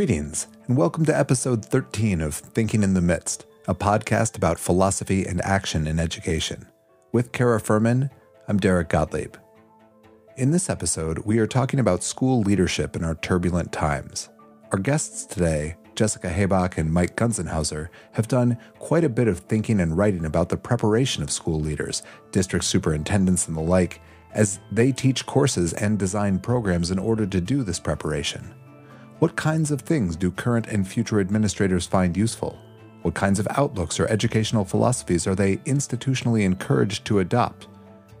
Greetings, and welcome to episode 13 of Thinking in the Midst, a podcast about philosophy and action in education. With Cara Furman, I'm Derek Gottlieb. In this episode, we are talking about school leadership in our turbulent times. Our guests today, Jessica Heybach and Mike Gunzenhauser, have done quite a bit of thinking and writing about the preparation of school leaders, district superintendents, and the like, as they teach courses and design programs in order to do this preparation. What kinds of things do current and future administrators find useful? What kinds of outlooks or educational philosophies are they institutionally encouraged to adopt?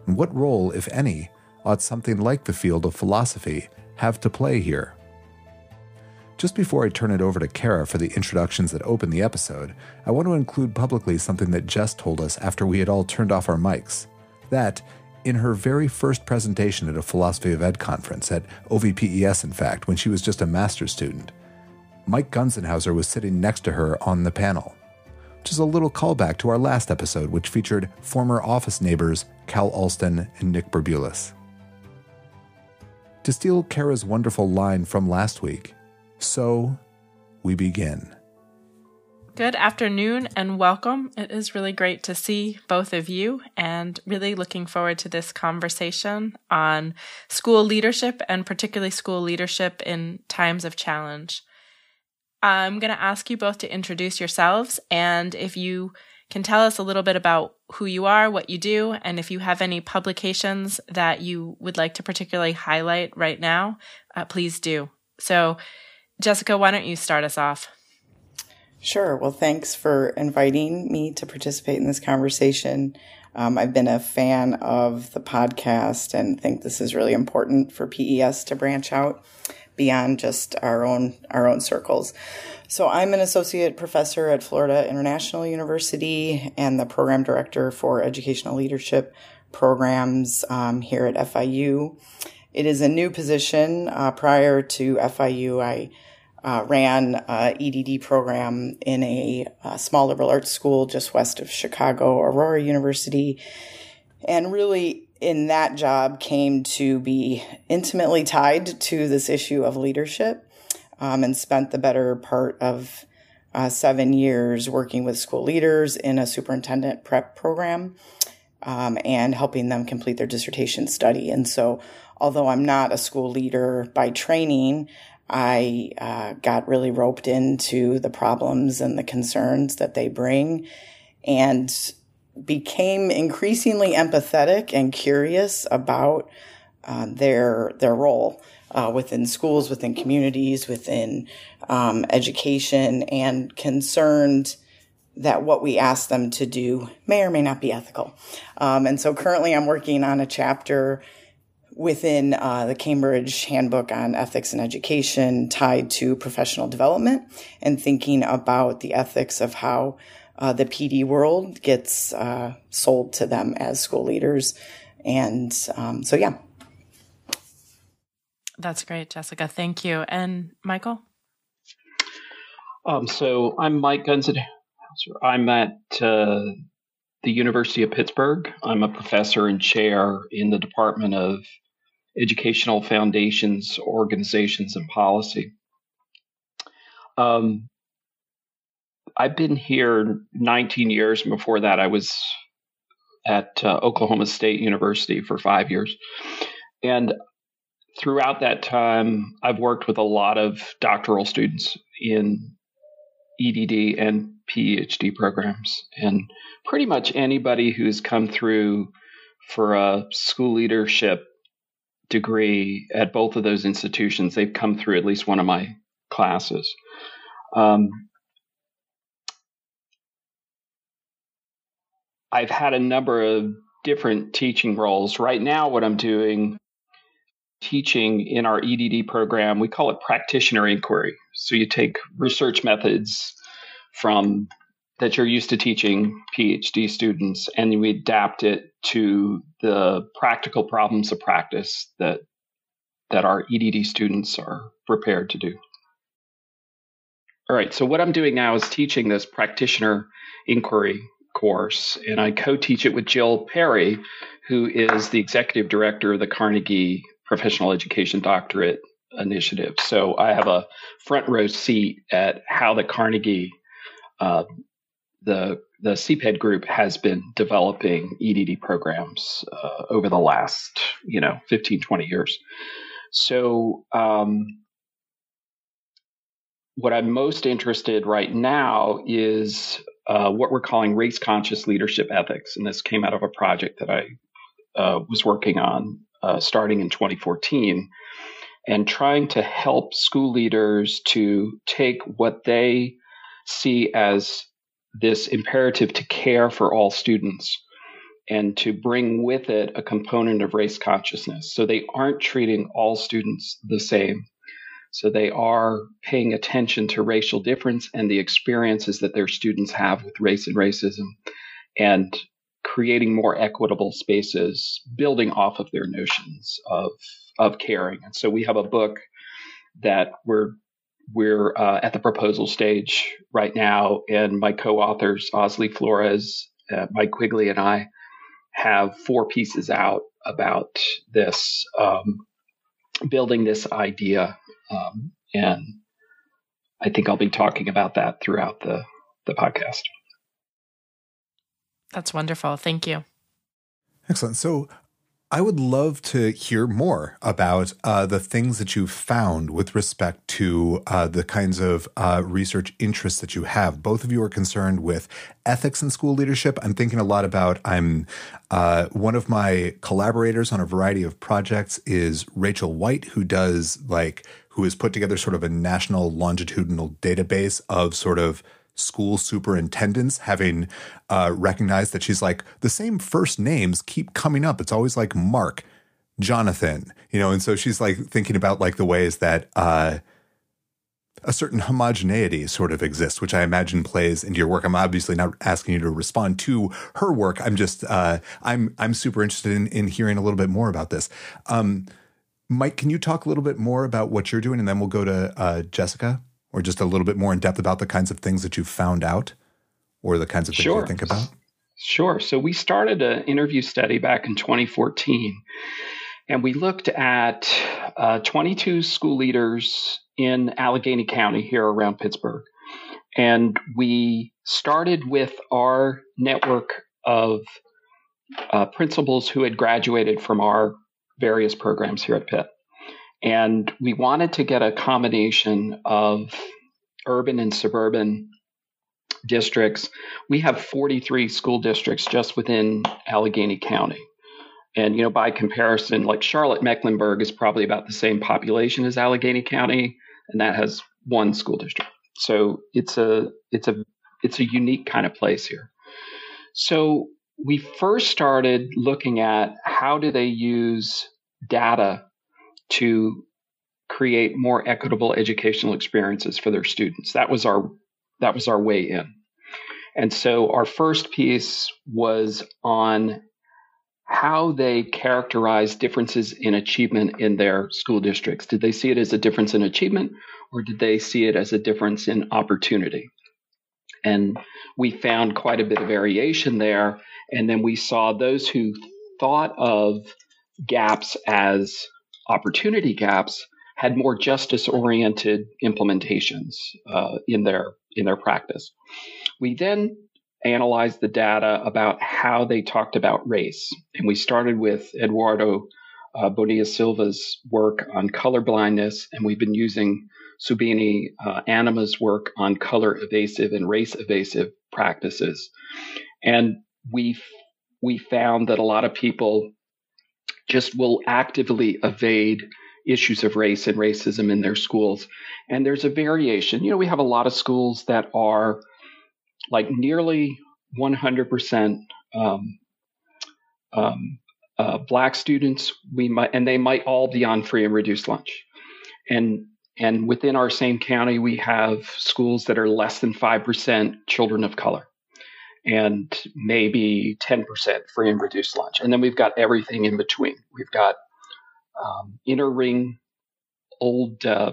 And what role, if any, ought something like the field of philosophy have to play here? Just before I turn it over to Cara for the introductions that open the episode, I want to include publicly something that Jess told us after we had all turned off our mics. That, in her very first presentation at a Philosophy of Ed conference, at OVPES, in fact, when she was just a master's student, Mike Gunzenhauser was sitting next to her on the panel. Which is a little callback to our last episode, which featured former office neighbors Kal Alston and Nick Burbules. To steal Cara's wonderful line from last week, so we begin. Good afternoon and welcome. It is really great to see both of you and really looking forward to this conversation on school leadership and particularly school leadership in times of challenge. I'm going to ask you both to introduce yourselves and if you can tell us a little bit about who you are, what you do, and if you have any publications that you would like to particularly highlight right now, uh, please do. So, Jessica, why don't you start us off? Sure. Well, thanks for inviting me to participate in this conversation. Um, I've been a fan of the podcast and think this is really important for PES to branch out beyond just our own our own circles. So I'm an associate professor at Florida International University and the program director for educational leadership programs um, here at FIU. It is a new position. Uh, prior to FIU, I uh, ran a EDD program in a, a, small liberal arts school just west of Chicago, Aurora University. And really, in that job, came to be intimately tied to this issue of leadership um, and spent the better part of uh, seven years working with school leaders in a superintendent prep program um, and helping them complete their dissertation study. And so, although I'm not a school leader by training, I uh, got really roped into the problems and the concerns that they bring and became increasingly empathetic and curious about uh, their their role uh, within schools, within communities, within um, education, and concerned that what we ask them to do may or may not be ethical. Um, and so currently, I'm working on a chapter within uh, the Cambridge Handbook on Ethics and Education tied to professional development and thinking about the ethics of how uh, the PD world gets uh, sold to them as school leaders. And um, so, yeah. That's great, Jessica. Thank you. And Michael? Um, so I'm Mike Gunzenhauser. I'm at uh, the University of Pittsburgh. I'm a professor and chair in the Department of educational foundations, organizations, and policy. Um, I've been here 19 years. Before that, I was at uh, Oklahoma State University for five years. And throughout that time, I've worked with a lot of doctoral students in EDD and PhD programs. And pretty much anybody who's come through for a school leadership degree at both of those institutions, they've come through at least one of my classes. Um, I've had a number of different teaching roles. Right now, what I'm doing, teaching in our EDD program, we call it practitioner inquiry. So you take research methods from that you're used to teaching PhD students, and we adapt it to the practical problems of practice that that our EDD students are prepared to do. All right, so what I'm doing now is teaching this practitioner inquiry course, and I co-teach it with Jill Perry, who is the executive director of the Carnegie Professional Education Doctorate initiative. So I have a front row seat at how the Carnegie, uh, the the CPED group has been developing EDD programs uh, over the last, you know, 15, 20 years. So, um, what I'm most interested right now is uh, what we're calling race conscious leadership ethics. And this came out of a project that I uh, was working on uh, starting in 2014 and trying to help school leaders to take what they see as this imperative to care for all students and to bring with it a component of race consciousness. So they aren't treating all students the same. So they are paying attention to racial difference and the experiences that their students have with race and racism and creating more equitable spaces, building off of their notions of, of caring. And so we have a book that we're we're uh, at the proposal stage right now, and my co-authors, Osly Flores, uh, Mike Quigley, and I have four pieces out about this, um, building this idea, um, and I think I'll be talking about that throughout the the podcast. That's wonderful. Thank you. Excellent. So I would love to hear more about uh, the things that you've found with respect to uh, the kinds of uh, research interests that you have. Both of you are concerned with ethics in school leadership. I'm thinking a lot about. I'm uh, one of my collaborators on a variety of projects is Rachel White, who does like who has put together sort of a national longitudinal database of sort of school superintendents having uh, recognized that she's like the same first names keep coming up. It's always like Mark, Jonathan, you know, and so she's like thinking about like the ways that uh, a certain homogeneity sort of exists, which I imagine plays into your work. I'm obviously not asking you to respond to her work. I'm just uh, I'm I'm super interested in in hearing a little bit more about this. Um, Mike, can you talk a little bit more about what you're doing, and then we'll go to uh, Jessica or just a little bit more in depth about the kinds of things that you've found out or the kinds of things sure. you think about? Sure. So we started an interview study back in 2014, and we looked at uh, 22 school leaders in Allegheny County here around Pittsburgh. And we started with our network of uh, principals who had graduated from our various programs here at Pitt. And we wanted to get a combination of urban and suburban districts. We have 43 school districts just within Allegheny County. And, you know, by comparison, like Charlotte Mecklenburg is probably about the same population as Allegheny County, and that has one school district. So it's a it's a it's a unique kind of place here. So we first started looking at how do they use data to create more equitable educational experiences for their students. That was our that was our way in. And so our first piece was on how they characterize differences in achievement in their school districts. Did they see it as a difference in achievement or did they see it as a difference in opportunity? And we found quite a bit of variation there. And then we saw those who thought of gaps as opportunity gaps had more justice oriented implementations uh, in their in their practice. We then analyzed the data about how they talked about race, and we started with Eduardo uh, Bonilla Silva's work on color blindness, and we've been using Subini uh, Annamma's work on color evasive and race evasive practices, and we we found that a lot of people just will actively evade issues of race and racism in their schools. And there's a variation. You know, we have a lot of schools that are like nearly 100% um, um, uh, black students. We might, and they might all be on free and reduced lunch. And and within our same county, we have schools that are less than 5% children of color and maybe 10% free and reduced lunch. And then we've got everything in between. We've got um, inner ring old uh,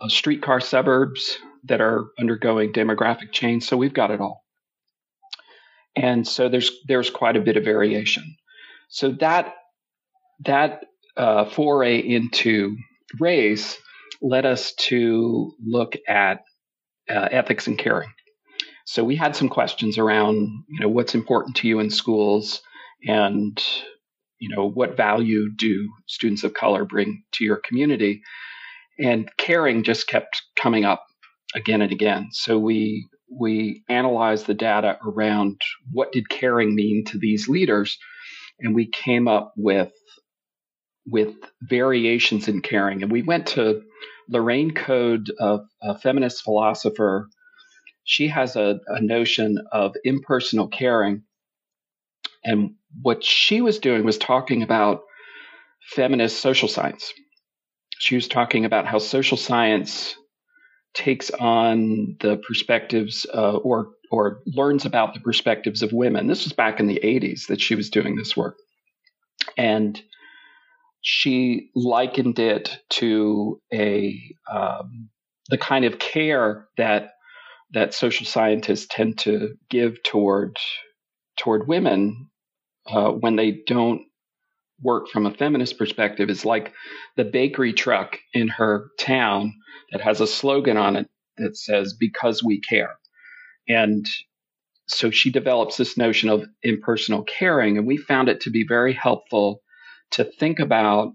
uh, streetcar suburbs that are undergoing demographic change. So we've got it all. And so there's there's quite a bit of variation. So that that uh, foray into race led us to look at uh, ethics and caring. So we had some questions around, you know, what's important to you in schools and, you know, what value do students of color bring to your community? And caring just kept coming up again and again. So we we analyzed the data around what did caring mean to these leaders, and we came up with with variations in caring. And we went to Lorraine Code, a, a feminist philosopher. She has a, a notion of impersonal caring. And what she was doing was talking about feminist social science. She was talking about how social science takes on the perspectives uh, or or learns about the perspectives of women. This was back in the 80s that she was doing this work. And she likened it to a um, the kind of care that that social scientists tend to give toward toward women uh, when they don't work from a feminist perspective is like the bakery truck in her town that has a slogan on it that says because we care. And so she develops this notion of impersonal caring and we found it to be very helpful to think about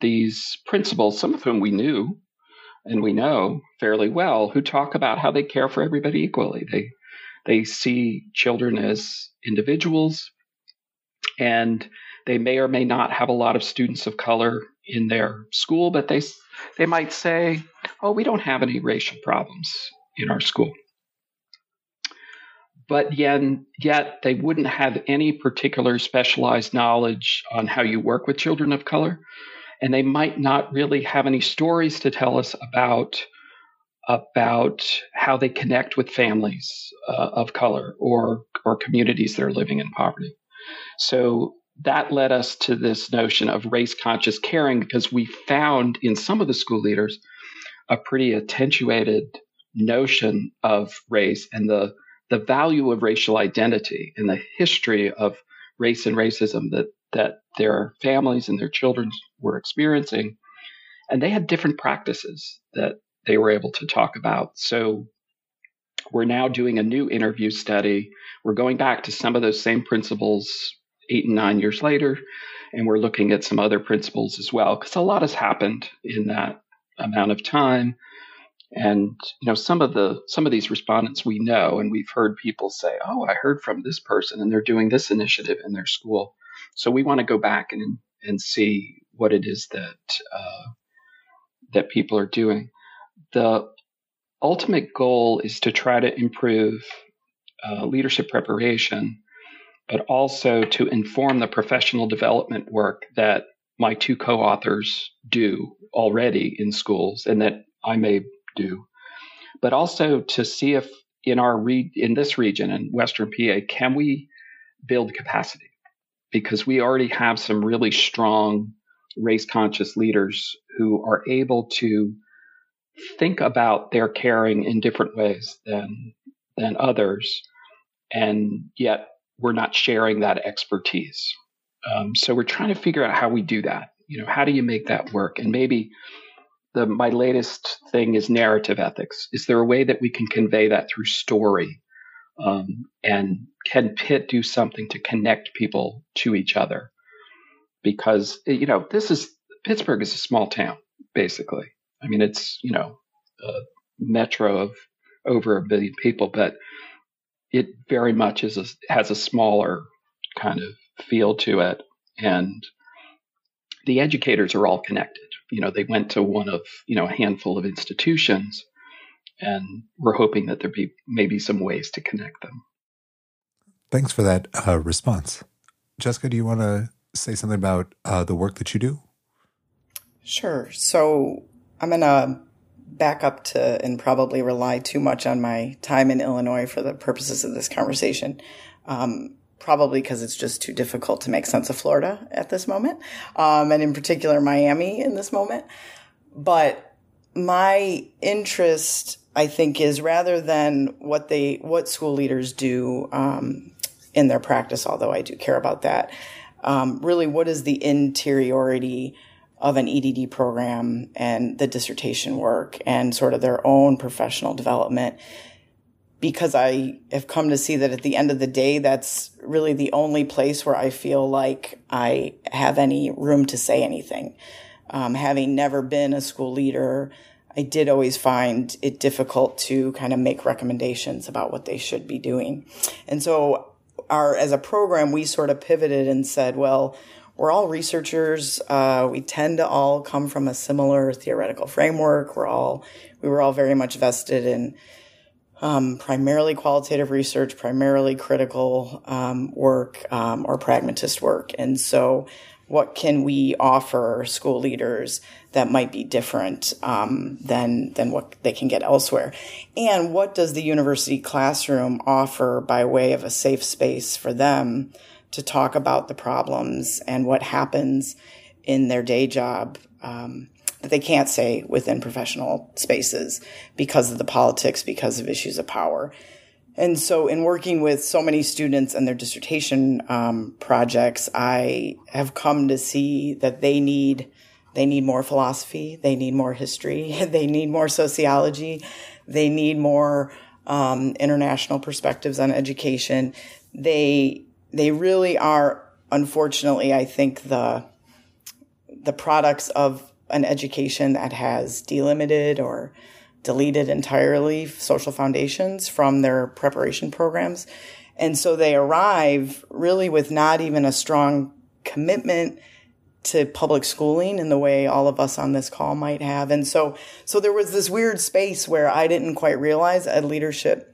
these principals some of whom we knew and we know fairly well, who talk about how they care for everybody equally. They they see children as individuals, and they may or may not have a lot of students of color in their school, but they they might say, "Oh, we don't have any racial problems in our school." but yet, yet they wouldn't have any particular specialized knowledge on how you work with children of color and they might not really have any stories to tell us about about how they connect with families uh, of color or or communities that are living in poverty. So that led us to this notion of race conscious caring because we found in some of the school leaders a pretty attenuated notion of race and the the value of racial identity and the history of race and racism that that their families and their children were experiencing. And they had different practices that they were able to talk about. So we're now doing a new interview study. We're going back to some of those same principals eight and nine years later, and we're looking at some other principals as well, because a lot has happened in that amount of time. And you know, some of the some of these respondents we know, and we've heard people say, "Oh, I heard from this person, and they're doing this initiative in their school." So we want to go back and and see what it is that uh, that people are doing. The ultimate goal is to try to improve uh, leadership preparation, but also to inform the professional development work that my two co-authors do already in schools and that I may do, but also to see if in our re- in this region in Western PA can we build capacity because we already have some really strong race conscious leaders who are able to think about their caring in different ways than than others and yet we're not sharing that expertise. Um, so we're trying to figure out how we do that. You know how do you make that work? And maybe the my latest thing is narrative ethics. Is there a way that we can convey that through story um, and can Pitt do something to connect people to each other? Because you know this is Pittsburgh is a small town basically. I mean it's you know a metro of over a billion people, but it very much is a, has a smaller kind of feel to it, and the educators are all connected. You know, they went to one of you know a handful of institutions, and we're hoping that there be maybe some ways to connect them. Thanks for that uh, response. Jessica, do you want to say something about uh, the work that you do? Sure. So I'm going to back up to and probably rely too much on my time in Illinois for the purposes of this conversation. Um, probably because it's just too difficult to make sense of Florida at this moment, um, and in particular Miami in this moment. But my interest, I think, is rather than what they what school leaders do um, in their practice, although I do care about that. Um, really, what is the interiority of an EDD program and the dissertation work and sort of their own professional development because I have come to see that at the end of the day, that's really the only place where I feel like I have any room to say anything. Um, having never been a school leader, I did always find it difficult to kind of make recommendations about what they should be doing. And so our, as a program, we sort of pivoted and said, well, we're all researchers. Uh, we tend to all come from a similar theoretical framework. We're all, we were all very much vested in um, primarily qualitative research, primarily critical um, work um, or pragmatist work. And so, what can we offer school leaders that might be different um, than than what they can get elsewhere? And what does the university classroom offer by way of a safe space for them to talk about the problems and what happens in their day job? Um, that they can't say within professional spaces because of the politics, because of issues of power. And so, in working with so many students and their dissertation um, projects, I have come to see that they need they need more philosophy, they need more history, they need more sociology, they need more um, international perspectives on education. They they really are, unfortunately, I think the the products of an education that has delimited or deleted entirely social foundations from their preparation programs. And so they arrive really with not even a strong commitment to public schooling in the way all of us on this call might have. And so, so there was this weird space where I didn't quite realize ed leadership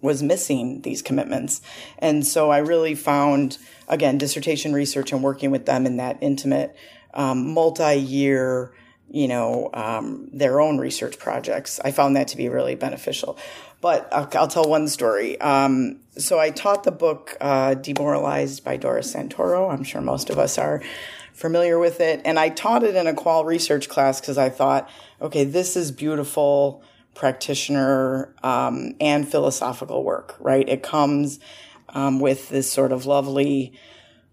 was missing these commitments. And so I really found, again, dissertation research and working with them in that intimate um, multi-year, you know, um, their own research projects. I found that to be really beneficial. But I'll, I'll tell one story. Um, so I taught the book uh, Demoralized by Doris Santoro. I'm sure most of us are familiar with it. And I taught it in a qual research class because I thought, okay, this is beautiful practitioner um, and philosophical work, right? It comes um, with this sort of lovely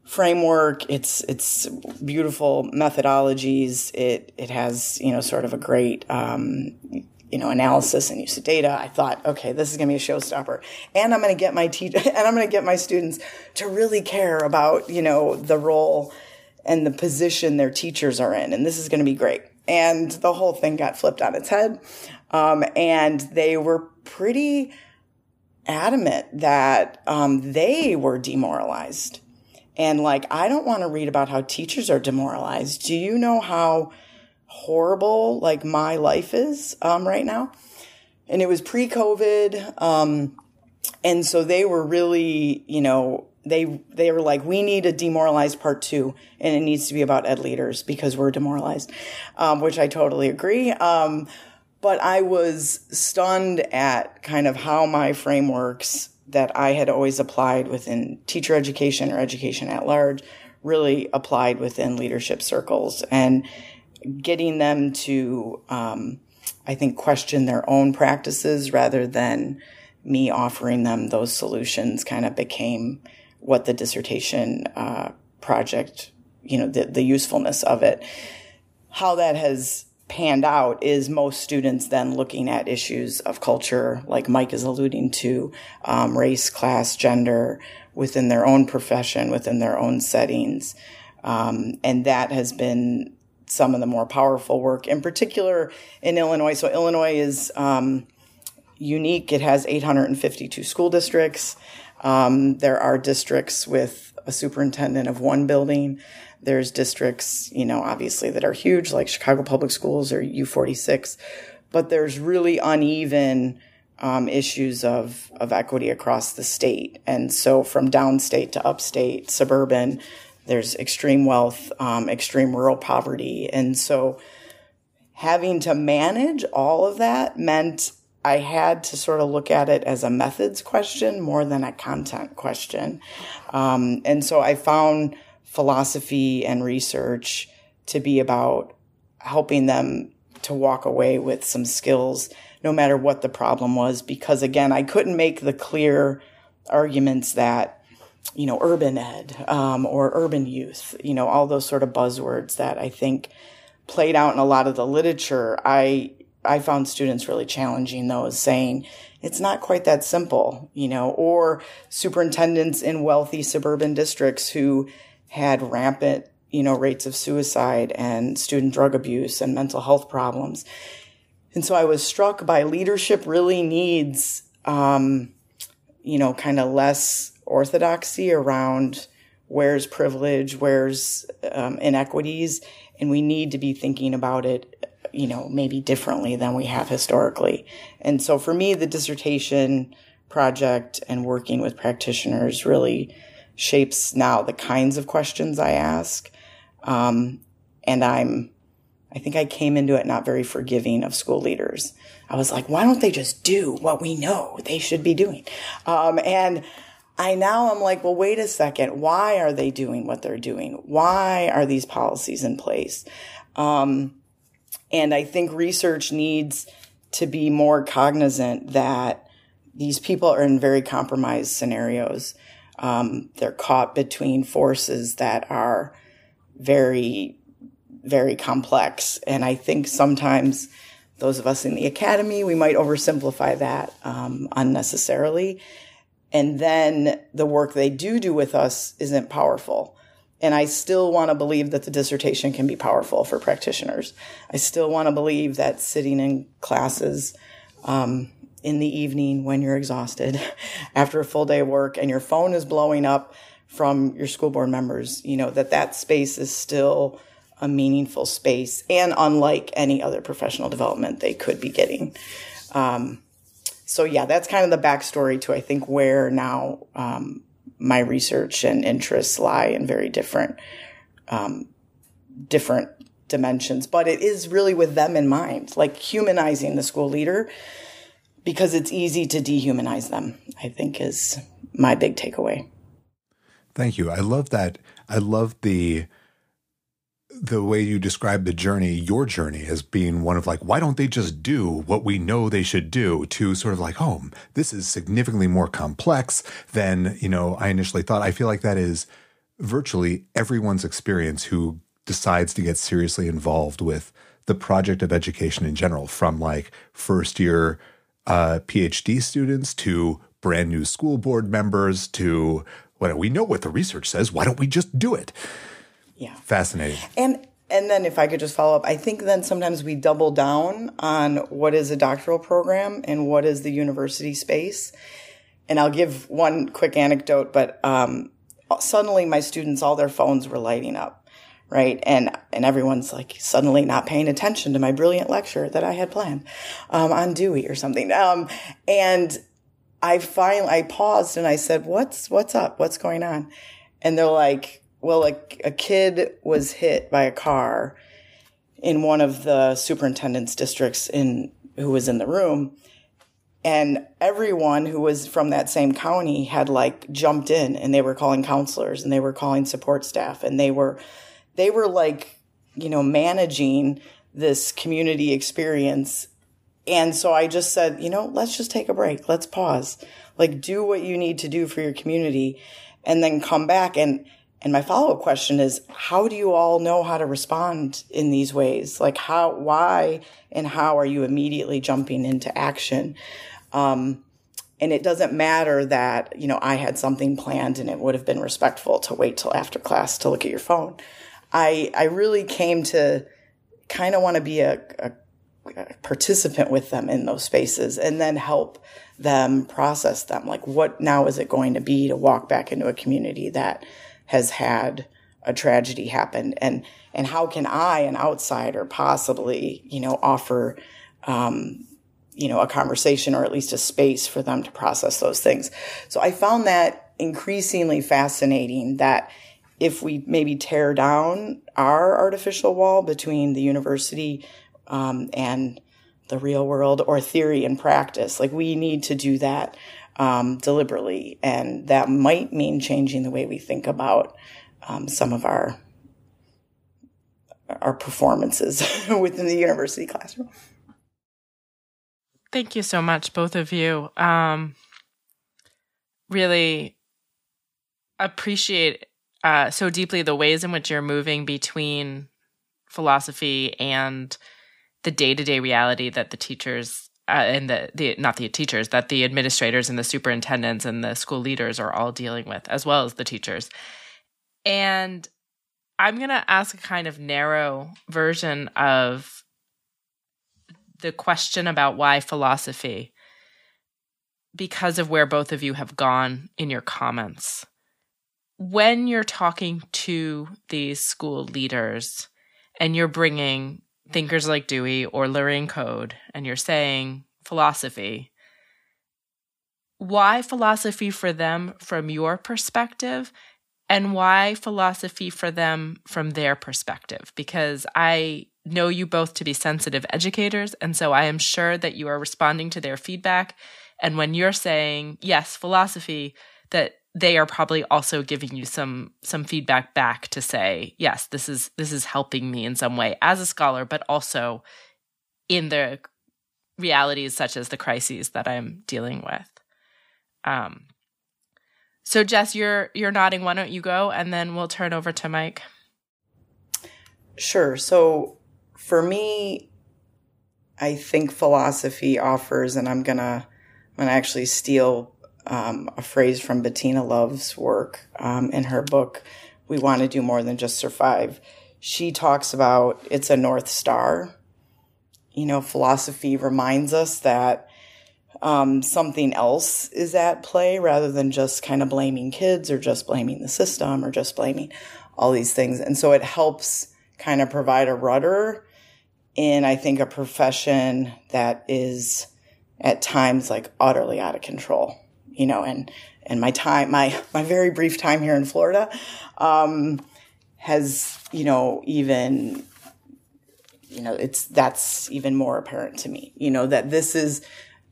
framework. It's it's beautiful methodologies. It it has you know sort of a great um, you know analysis and use of data. I thought, okay, this is going to be a showstopper, and I'm going to get my teacher and I'm going to get my students to really care about you know the role and the position their teachers are in, and this is going to be great. And the whole thing got flipped on its head, um, and they were pretty adamant that um, they were demoralized and like, I don't want to read about how teachers are demoralized. Do you know how horrible like my life is um, right now? And it was pre COVID. Um, and so they were really, you know, they they were like, we need a demoralized part two, and it needs to be about ed leaders because we're demoralized, um, which I totally agree. Um, but I was stunned at kind of how my frameworks that I had always applied within teacher education or education at large really applied within leadership circles and getting them to, um, I think, question their own practices rather than me offering them those solutions kind of became what the dissertation uh, project, you know, the, the usefulness of it. How that has panned out is most students then looking at issues of culture, like Mike is alluding to, um, race, class, gender within their own profession, within their own settings. Um, and that has been some of the more powerful work, in particular in Illinois. So Illinois is um, unique. It has 852 school districts. Um, there are districts with a superintendent of one building. There's districts, you know, obviously that are huge, like Chicago Public Schools or U46, but there's really uneven um, issues of, of equity across the state. And so from downstate to upstate, suburban, there's extreme wealth, um, extreme rural poverty. And so having to manage all of that meant I had to sort of look at it as a methods question more than a content question. Um, and so I found philosophy and research to be about helping them to walk away with some skills no matter what the problem was because again i couldn't make the clear arguments that you know, urban ed um, or urban youth, you know, all those sort of buzzwords that I think played out in a lot of the literature. I I found students really challenging those, saying it's not quite that simple, you know, or superintendents in wealthy suburban districts who had rampant, you know, rates of suicide and student drug abuse and mental health problems. And so I was struck by leadership really needs, um, you know, kind of less orthodoxy around where's privilege, where's um, inequities, and we need to be thinking about it, you know, maybe differently than we have historically. And so for me, the dissertation project and working with practitioners really shapes now the kinds of questions I ask. Um, and I'm, I think I came into it not very forgiving of school leaders. I was like, why don't they just do what we know they should be doing? Um, and I now I'm like, well, wait a second. Why are they doing what they're doing? Why are these policies in place? Um, and I think research needs to be more cognizant that these people are in very compromised scenarios. Um, they're caught between forces that are very, very complex. And I think sometimes those of us in the academy, we might oversimplify that um, unnecessarily. And then the work they do do with us isn't powerful. And I still want to believe that the dissertation can be powerful for practitioners. I still want to believe that sitting in classes um, in the evening when you're exhausted after a full day of work and your phone is blowing up from your school board members, you know, that that space is still a meaningful space and unlike any other professional development they could be getting. Um, so yeah, that's kind of the backstory to I think where now um, my research and interests lie in very different um, different dimensions. But it is really with them in mind, like humanizing the school leader because it's easy to dehumanize them, I think is my big takeaway. Thank you. I love that. I love the the way you describe the journey, your journey as being one of like, why don't they just do what we know they should do to sort of like, oh, this is significantly more complex than, you know, I initially thought. I feel like that is virtually everyone's experience who decides to get seriously involved with the project of education in general, from like first year uh, PhD students to brand new school board members to well, we know what the research says. Why don't we just do it? Yeah. Fascinating. And and then if I could just follow up, I think then sometimes we double down on what is a doctoral program and what is the university space. And I'll give one quick anecdote, but um, suddenly my students, all their phones were lighting up, right? And and everyone's like suddenly not paying attention to my brilliant lecture that I had planned um, on Dewey or something. Um, and I finally I paused and I said, "What's what's up? What's going on?" And they're like, "Well, a, a kid was hit by a car in one of the superintendent's districts in who was in the room." And everyone who was from that same county had like jumped in and they were calling counselors and they were calling support staff and they were they were like, you know, managing this community experience and so I just said, you know, let's just take a break. Let's pause. Like do what you need to do for your community and then come back and and my follow-up question is how do you all know how to respond in these ways? Like how why and how are you immediately jumping into action? Um, and it doesn't matter that, you know, I had something planned and it would have been respectful to wait till after class to look at your phone. I I really came to kind of want to be a, a participant with them in those spaces and then help them process them. Like, what now is it going to be to walk back into a community that has had a tragedy happen? And, and how can I, an outsider, possibly, you know, offer, um, you know, a conversation or at least a space for them to process those things. So I found that increasingly fascinating that if we maybe tear down our artificial wall between the university um, and the real world or theory and practice. Like we need to do that um, deliberately, and that might mean changing the way we think about um, some of our our performances within the university classroom. Thank you so much, both of you. Um, really appreciate uh, so deeply the ways in which you're moving between philosophy and the day to day reality that the teachers uh, and the, the not the teachers that the administrators and the superintendents and the school leaders are all dealing with, as well as the teachers. And I'm going to ask a kind of narrow version of the question about why philosophy, because of where both of you have gone in your comments. When you're talking to these school leaders and you're bringing thinkers like Dewey or Lorraine Code and you're saying philosophy, why philosophy for them from your perspective and why philosophy for them from their perspective? Because I know you both to be sensitive educators. And so I am sure that you are responding to their feedback. And when you're saying, yes, philosophy, that they are probably also giving you some some feedback back to say yes this is this is helping me in some way as a scholar but also in the realities such as the crises that i'm dealing with. Um so jess you're you're nodding. Why don't you go and then we'll turn over to mike. Sure. So for me i think philosophy offers and i'm gonna i'm gonna actually steal um, a phrase from Bettina Love's work um, in her book, We Want to Do More Than Just Survive. She talks about it's a North Star. You know, philosophy reminds us that um, something else is at play rather than just kind of blaming kids or just blaming the system or just blaming all these things. And so it helps kind of provide a rudder in, I think, a profession that is at times like utterly out of control you know, and and my time, my my very brief time here in Florida, um, has you know even you know it's that's even more apparent to me. You know that this is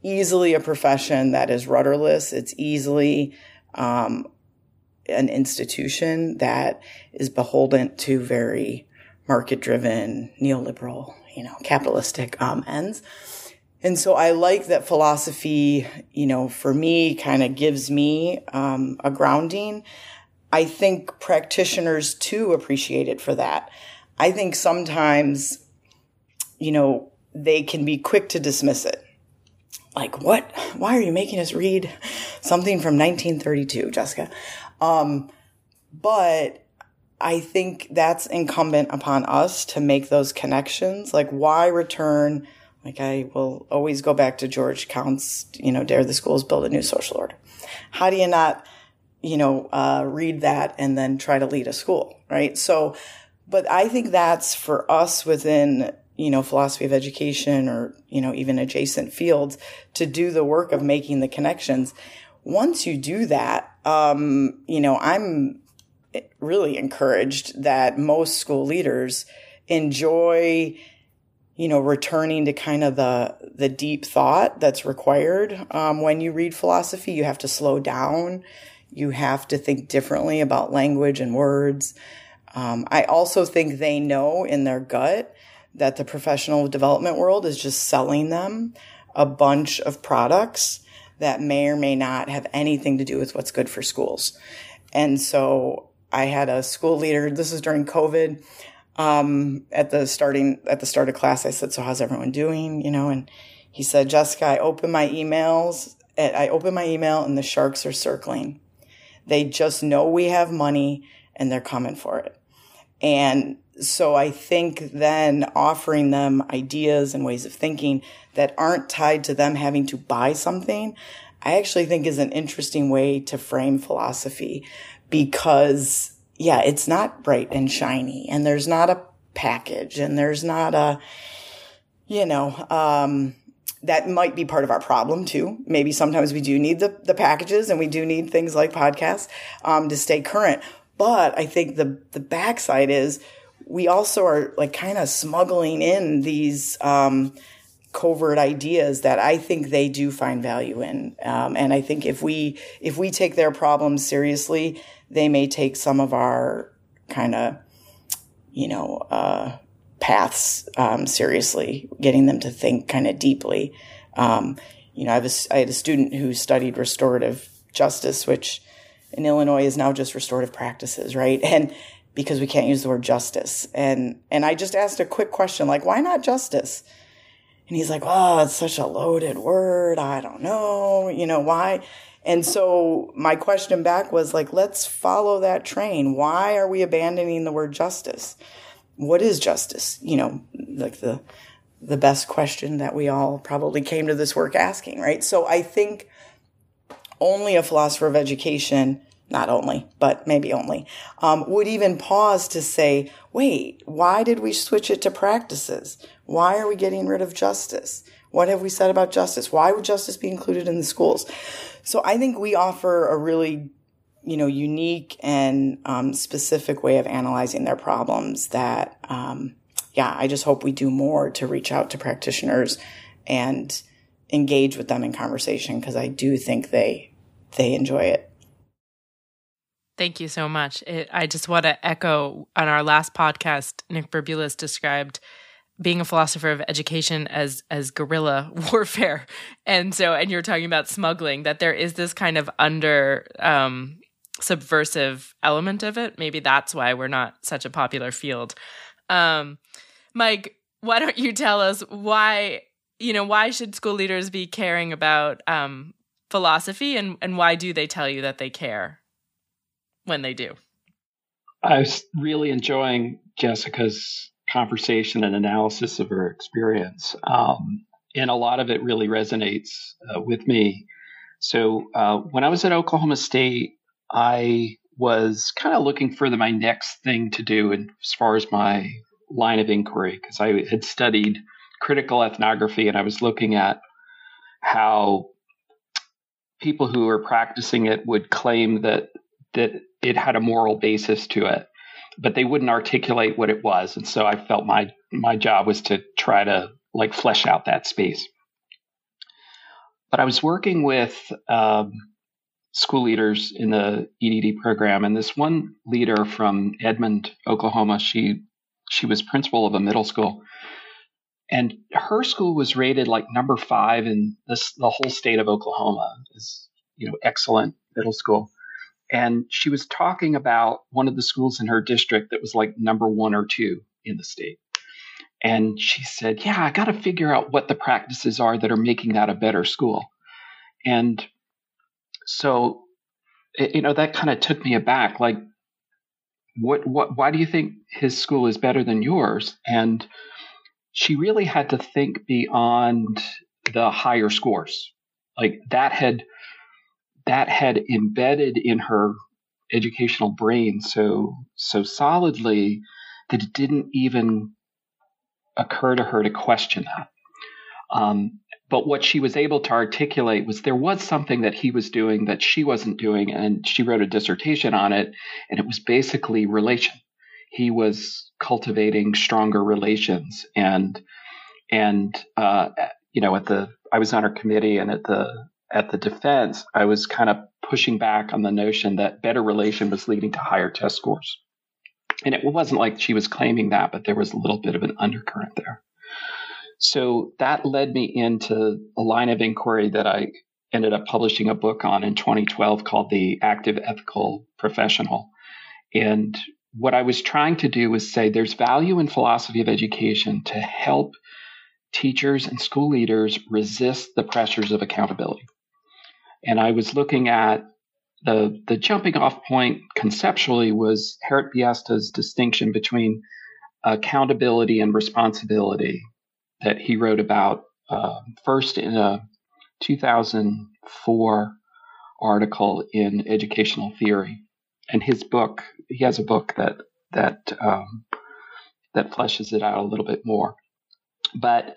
easily a profession that is rudderless. It's easily um, an institution that is beholden to very market driven neoliberal, you know, capitalistic um, ends. And so I like that philosophy, you know, for me kind of gives me um, a grounding. I think practitioners too appreciate it for that. I think sometimes, you know, they can be quick to dismiss it. Like, what? Why are you making us read something from 1932, Jessica? Um, but I think that's incumbent upon us to make those connections. Like, why return like I will always go back to George Counts, you know, dare the schools build a new social order. How do you not, you know, uh, read that and then try to lead a school, right? So, but I think that's for us within, you know, philosophy of education or, you know, even adjacent fields to do the work of making the connections. Once you do that, um, you know, I'm really encouraged that most school leaders enjoy you know, returning to kind of the the deep thought that's required um, when you read philosophy. You have to slow down. You have to think differently about language and words. Um, I also think they know in their gut that the professional development world is just selling them a bunch of products that may or may not have anything to do with what's good for schools. And so I had a school leader, this is during COVID um, at the starting at the start of class, I said, "So how's everyone doing?" You know, and he said, "Jessica, I open my emails. I open my email, and the sharks are circling. They just know we have money, and they're coming for it." And so I think then offering them ideas and ways of thinking that aren't tied to them having to buy something, I actually think is an interesting way to frame philosophy because yeah, it's not bright and shiny and there's not a package and there's not a, you know, um, that might be part of our problem too. Maybe sometimes we do need the, the packages and we do need things like podcasts, um, to stay current. But I think the, the backside is we also are like kind of smuggling in these, um, covert ideas that I think they do find value in. Um, and I think if we, if we take their problems seriously, they may take some of our kind of, you know, uh, paths um, seriously, getting them to think kind of deeply. Um, you know, I, had a student who studied restorative justice, which in Illinois is now just restorative practices, right? And because we can't use the word justice. And and I just asked a quick question like why not justice? And he's like, "Oh, it's such a loaded word. I don't know, you know, why?" And so my question back was like, "Let's follow that train. Why are we abandoning the word justice? What is justice?" You know, like the the best question that we all probably came to this work asking, right? So I think only a philosopher of education not only, but maybe only, um, would even pause to say, wait, why did we switch it to practices? Why are we getting rid of justice? What have we said about justice? Why would justice be included in the schools? So I think we offer a really, you know, unique and um, specific way of analyzing their problems that, um, yeah, I just hope we do more to reach out to practitioners and engage with them in conversation because I do think they, they enjoy it. Thank you so much. It, I just want to echo on our last podcast, Nick Burbules described being a philosopher of education as as guerrilla warfare. And so and you're talking about smuggling that there is this kind of under um subversive element of it. Maybe that's why we're not such a popular field. Um Mike, why don't you tell us why you know why should school leaders be caring about um philosophy and and why do they tell you that they care? when they do. I was really enjoying Jessica's conversation and analysis of her experience. Um, and a lot of it really resonates uh, with me. So uh, when I was at Oklahoma State, I was kind of looking for the, my next thing to do in, as far as my line of inquiry, because I had studied critical ethnography and I was looking at how people who were practicing it would claim that that it had a moral basis to it, but they wouldn't articulate what it was. And so I felt my my job was to try to like flesh out that space. But I was working with um, school leaders in the EDD program, and this one leader from Edmond, Oklahoma, she she was principal of a middle school, and her school was rated like number five in this the whole state of Oklahoma is you know excellent middle school and she was talking about one of the schools in her district that was like number one or two in the state. And she said, Yeah, I got to figure out what the practices are that are making that a better school. And so, you know, that kind of took me aback. Like, what, what, why do you think his school is better than yours? And she really had to think beyond the higher scores. Like, that had that had embedded in her educational brain so so solidly that it didn't even occur to her to question that. Um, but what she was able to articulate was there was something that he was doing that she wasn't doing, and she wrote a dissertation on it, and it was basically relation. He was cultivating stronger relations, and and uh, you know at the I was on her committee, and at the at the defense, I was kind of pushing back on the notion that better relation was leading to higher test scores. And it wasn't like she was claiming that, but there was a little bit of an undercurrent there. So that led me into a line of inquiry that I ended up publishing a book on in 2012 called The Active Ethical Professional. And what I was trying to do was say there's value in philosophy of education to help teachers and school leaders resist the pressures of accountability. And I was looking at the the jumping off point conceptually was Harriet Biesta's distinction between accountability and responsibility that he wrote about uh, first in a 2004 article in Educational Theory, and his book. He has a book that that um, that fleshes it out a little bit more, but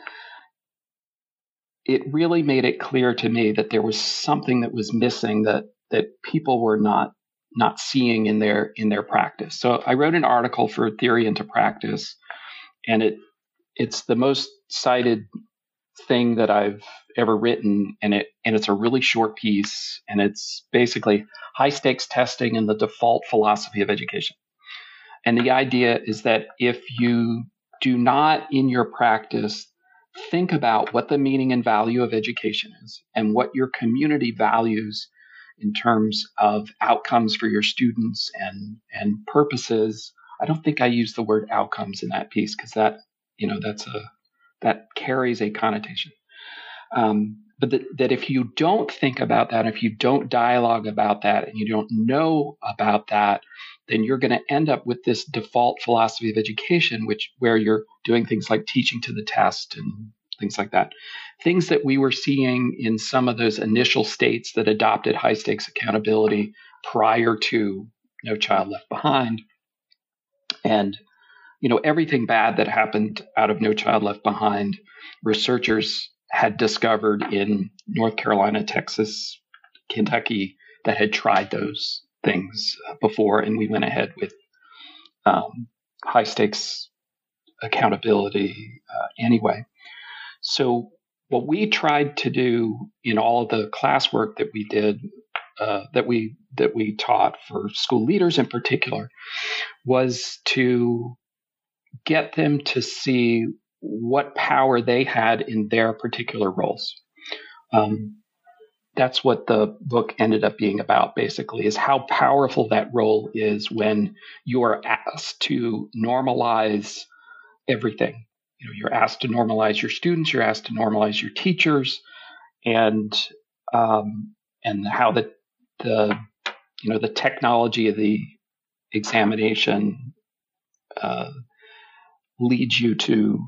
it really made it clear to me that there was something that was missing that that people were not not seeing in their in their practice. So I wrote an article for Theory into Practice, and it it's the most cited thing that I've ever written, and it and it's a really short piece, and it's basically high stakes testing and the default philosophy of education. And the idea is that if you do not in your practice think about what the meaning and value of education is and what your community values in terms of outcomes for your students and and purposes. I don't think I use the word outcomes in that piece because that you know that's a that carries a connotation. Um, but that, that if you don't think about that, if you don't dialogue about that, and you don't know about that, then you're going to end up with this default philosophy of education, which where you're doing things like teaching to the test and things like that. Things that we were seeing in some of those initial states that adopted high stakes accountability prior to No Child Left Behind. And, you know, everything bad that happened out of No Child Left Behind, researchers had discovered in North Carolina, Texas, Kentucky that had tried those things before. And we went ahead with um, high stakes accountability uh, anyway. So what we tried to do in all of the classwork that we did, uh, that we that we taught for school leaders in particular, was to get them to see what power they had in their particular roles. Um, that's what the book ended up being about basically is how powerful that role is when you are asked to normalize everything. You know you're asked to normalize your students you're asked to normalize your teachers and um, and how the the you know the technology of the examination uh, leads you to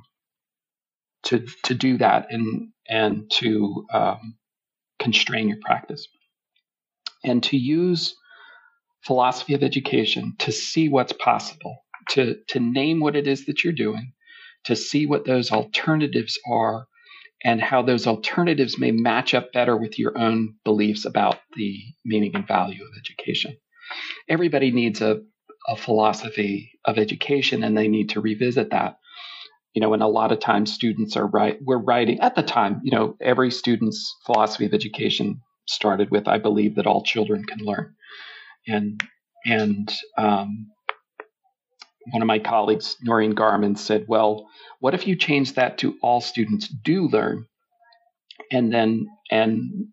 to to do that and and to um, constrain your practice and to use philosophy of education to see what's possible to to name what it is that you're doing to see what those alternatives are and how those alternatives may match up better with your own beliefs about the meaning and value of education. Everybody needs a, a philosophy of education and they need to revisit that. You know, and a lot of times students are right, we're writing at the time, you know, every student's philosophy of education started with, I believe that all children can learn. And, and, um, one of my colleagues, Noreen Garman, said, Well, what if you change that to all students do learn? And then, and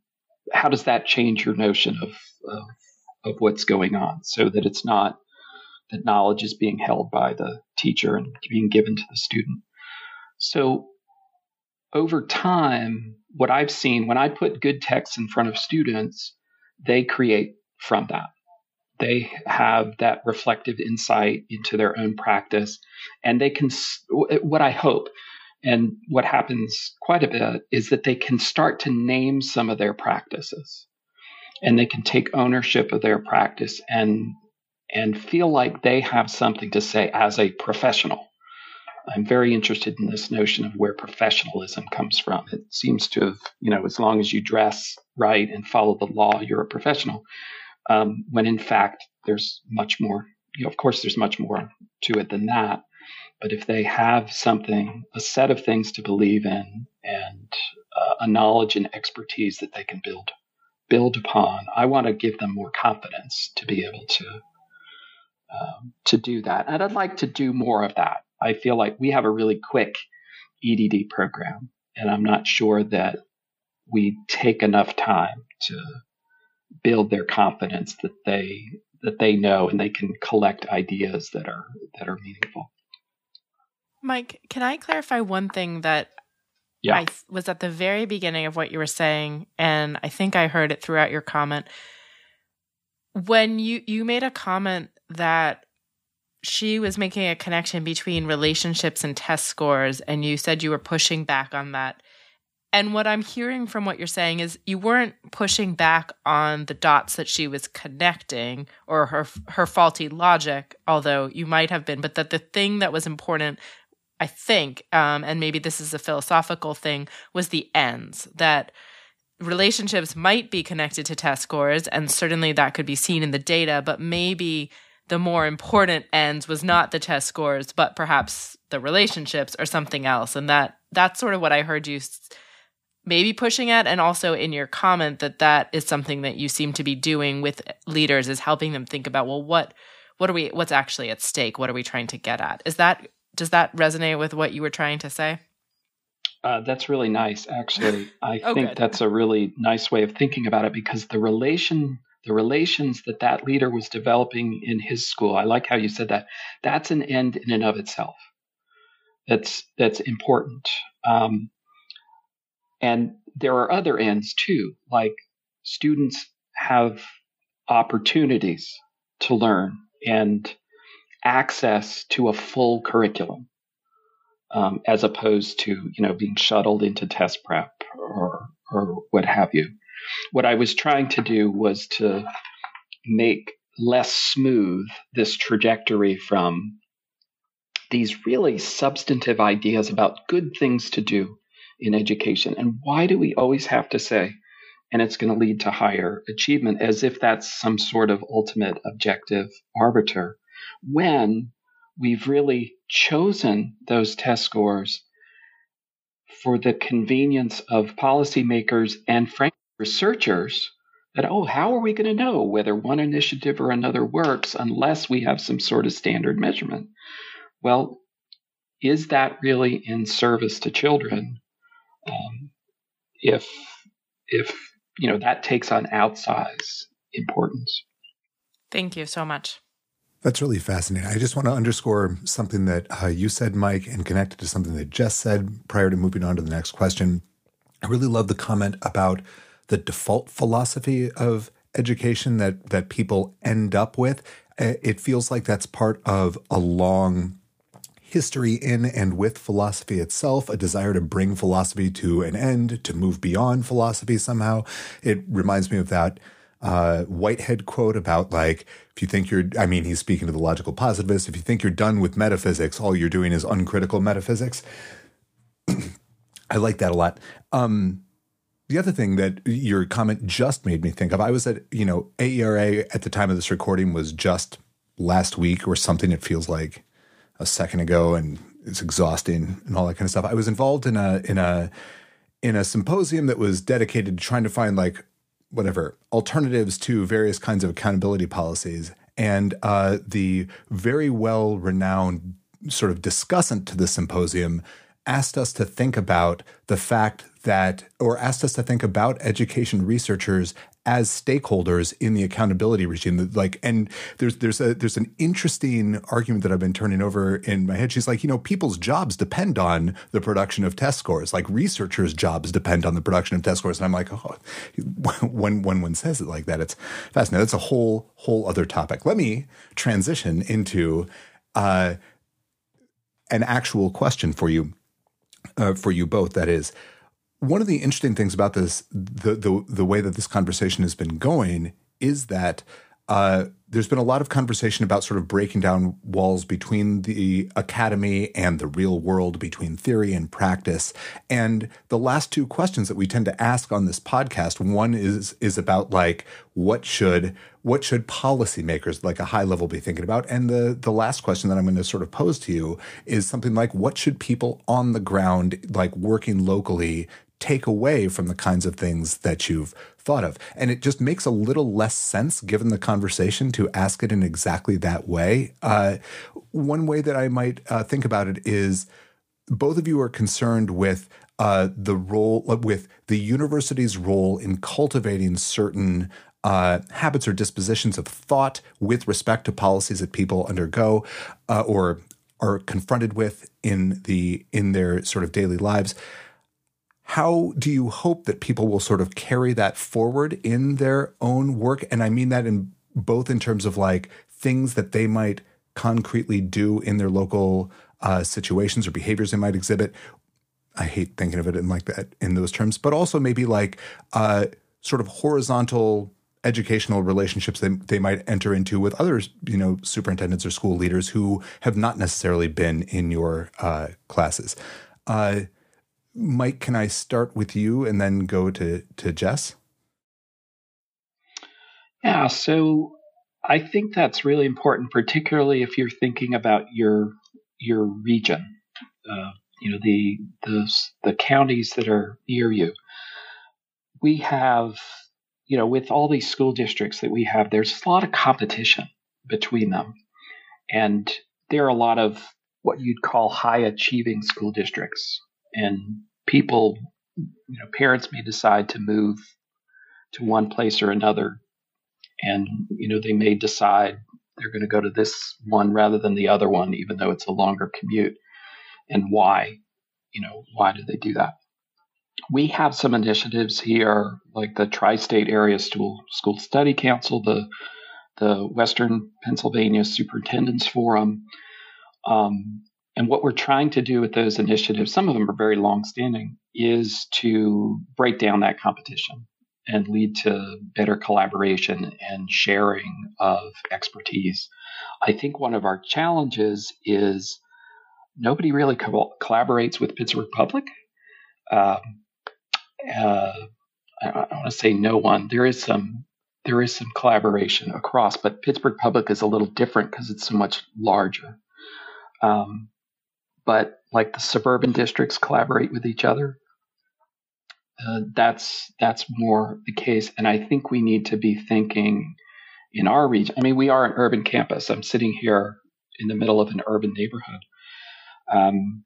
how does that change your notion of, of, of what's going on so that it's not that knowledge is being held by the teacher and being given to the student? So, over time, what I've seen when I put good texts in front of students, they create from that. They have that reflective insight into their own practice and they can what i hope and what happens quite a bit is that they can start to name some of their practices and they can take ownership of their practice and and feel like they have something to say as a professional i'm very interested in this notion of where professionalism comes from it seems to have you know as long as you dress right and follow the law you're a professional um, when in fact there's much more. You know, of course, there's much more to it than that. But if they have something, a set of things to believe in, and uh, a knowledge and expertise that they can build build upon, I want to give them more confidence to be able to um, to do that. And I'd like to do more of that. I feel like we have a really quick EDD program, and I'm not sure that we take enough time to build their confidence that they that they know and they can collect ideas that are that are meaningful. Mike, can I clarify one thing that yeah. I was at the very beginning of what you were saying and I think I heard it throughout your comment. When you you made a comment that she was making a connection between relationships and test scores and you said you were pushing back on that. And what I'm hearing from what you're saying is you weren't pushing back on the dots that she was connecting or her her faulty logic, although you might have been, but that the thing that was important, I think, um, and maybe this is a philosophical thing, was the ends that relationships might be connected to test scores, and certainly that could be seen in the data, but maybe the more important ends was not the test scores, but perhaps the relationships or something else, and that that's sort of what I heard you maybe pushing at and also in your comment that that is something that you seem to be doing with leaders is helping them think about well what what are we what's actually at stake? What are we trying to get at? Is that does that resonate with what you were trying to say? Uh, that's really nice actually. I oh, think good. that's a really nice way of thinking about it because the relation the relations that that leader was developing in his school. I like how you said that. That's an end in and of itself. That's that's important. Um, and there are other ends too, like students have opportunities to learn and access to a full curriculum um, as opposed to you know being shuttled into test prep or or what have you. What I was trying to do was to make less smooth this trajectory from these really substantive ideas about good things to do in education. And why do we always have to say and it's going to lead to higher achievement as if that's some sort of ultimate objective arbiter when we've really chosen those test scores for the convenience of policymakers and frankly researchers that oh how are we going to know whether one initiative or another works unless we have some sort of standard measurement well is that really in service to children um, if if you know that takes on outsize importance thank you so much that's really fascinating. I just want to underscore something that uh, you said, Mike, and connected to something that Jess said prior to moving on to the next question. I really love the comment about the default philosophy of education that that people end up with. It feels like that's part of a long history in and with philosophy itself, a desire to bring philosophy to an end, to move beyond philosophy somehow. It reminds me of that uh, Whitehead quote about like, if you think you're, I mean, he's speaking to the logical positivist. If you think you're done with metaphysics, all you're doing is uncritical metaphysics. I like that a lot. Um, the other thing that your comment just made me think of, I was at, you know, AERA at the time of this recording was just last week or something. It feels like a second ago and it's exhausting and all that kind of stuff. I was involved in a, in a, in a symposium that was dedicated to trying to find like whatever alternatives to various kinds of accountability policies. And uh, the very well renowned sort of discussant to the symposium asked us to think about the fact that, or asked us to think about education researchers as stakeholders in the accountability regime. Like, and there's there's a there's an interesting argument that I've been turning over in my head. She's like, you know, people's jobs depend on the production of test scores. Like researchers' jobs depend on the production of test scores. And I'm like, oh, when when one says it like that, it's fascinating. That's a whole whole other topic. Let me transition into uh, an actual question for you, uh, for you both. That is one of the interesting things about this, the the the way that this conversation has been going, is that uh, there's been a lot of conversation about sort of breaking down walls between the academy and the real world, between theory and practice. And the last two questions that we tend to ask on this podcast, one is is about like what should what should policymakers like a high level be thinking about? And the the last question that I'm going to sort of pose to you is something like what should people on the ground, like working locally, take away from the kinds of things that you've thought of. And it just makes a little less sense given the conversation to ask it in exactly that way. Uh, one way that I might uh, think about it is both of you are concerned with uh, the role, with the university's role in cultivating certain uh, habits or dispositions of thought with respect to policies that people undergo uh, or are confronted with in the in their sort of daily lives how do you hope that people will sort of carry that forward in their own work? And I mean that in both in terms of like things that they might concretely do in their local uh, situations or behaviors they might exhibit. I hate thinking of it in like that in those terms, but also maybe like uh, sort of horizontal educational relationships they, they might enter into with other you know superintendents or school leaders who have not necessarily been in your uh, classes. Mike, can I start with you and then go to, to Jess? Yeah, so I think that's really important, particularly if you're thinking about your your region. Uh, you know, the the the counties that are near you. We have, you know, with all these school districts that we have, there's a lot of competition between them, and there are a lot of what you'd call high achieving school districts and people, you know, parents may decide to move to one place or another. and you know they may decide they're going to go to this one rather than the other one, even though it's a longer commute. And why? You know, why do they do that? We have some initiatives here, like the Tri-State Area School School Study Council, the the Western Pennsylvania Superintendents Forum. Um, and what we're trying to do with those initiatives, some of them are very long-standing, is to break down that competition and lead to better collaboration and sharing of expertise. I think one of our challenges is nobody really co- collaborates with Pittsburgh Public. Um, uh, I, I want to say no one. There is some there is some collaboration across, but Pittsburgh Public is a little different because it's so much larger. Um, but like the suburban districts collaborate with each other, uh, that's that's more the case, and I think we need to be thinking in our region. I mean, we are an urban campus. I'm sitting here in the middle of an urban neighborhood. Um,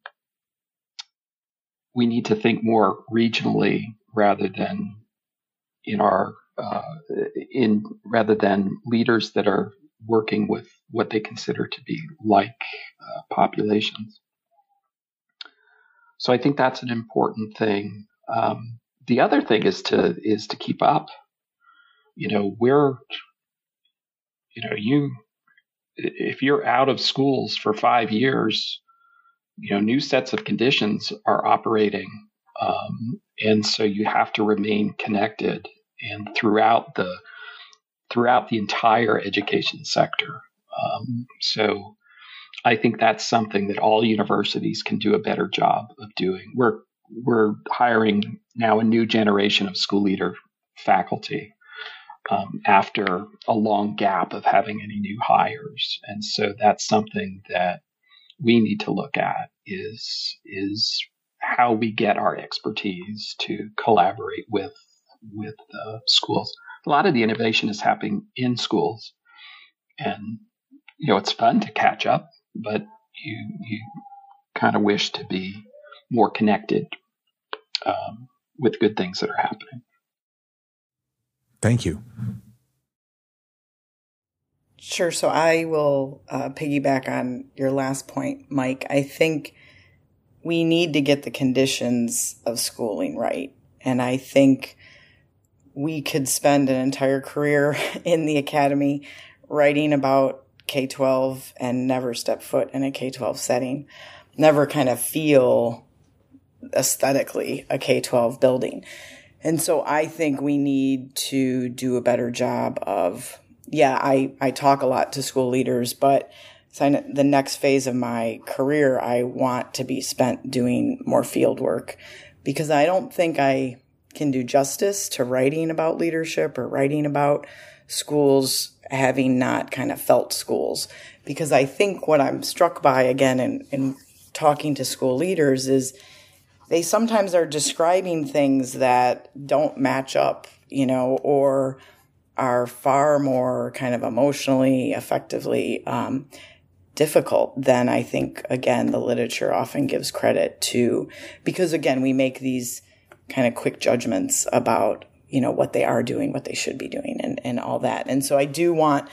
we need to think more regionally rather than in our uh, in rather than leaders that are working with what they consider to be like uh, populations. So I think that's an important thing. Um, the other thing is to is to keep up. You know, we're you know, you if you're out of schools for five years, you know, new sets of conditions are operating. Um, and so you have to remain connected and throughout the throughout the entire education sector. Um, so I think that's something that all universities can do a better job of doing. We're we're hiring now a new generation of school leader faculty um, after a long gap of having any new hires, and so that's something that we need to look at is is how we get our expertise to collaborate with with the schools. A lot of the innovation is happening in schools, and you know it's fun to catch up, but you you kind of wish to be more connected um, with good things that are happening. Thank you. Sure. So I will uh, piggyback on your last point, Mike. I think we need to get the conditions of schooling right. And I think we could spend an entire career in the academy writing about K 12 and never step foot in a K 12 setting, never kind of feel aesthetically a K 12 building. And so I think we need to do a better job of, yeah, I, I talk a lot to school leaders, but the next phase of my career, I want to be spent doing more field work because I don't think I can do justice to writing about leadership or writing about schools having not kind of felt schools. Because I think what I'm struck by again in, in talking to school leaders is they sometimes are describing things that don't match up, you know, or are far more kind of emotionally, effectively um, difficult than I think, again, the literature often gives credit to. Because again, we make these kind of quick judgments about, you know, what they are doing, what they should be doing, and, and all that. And so I do want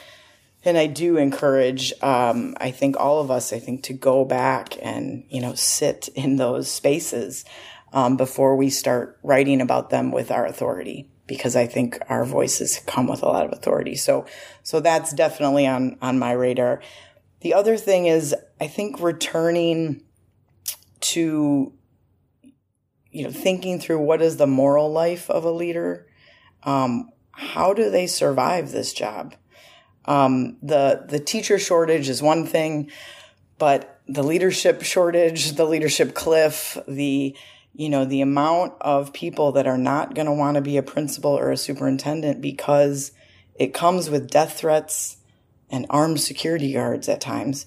and I do encourage, um, I think all of us, I think, to go back and you know sit in those spaces um, before we start writing about them with our authority, because I think our voices come with a lot of authority. So, so that's definitely on on my radar. The other thing is, I think returning to you know thinking through what is the moral life of a leader. Um, how do they survive this job? Um, the the teacher shortage is one thing, but the leadership shortage, the leadership cliff, the you know the amount of people that are not going to want to be a principal or a superintendent because it comes with death threats and armed security guards at times,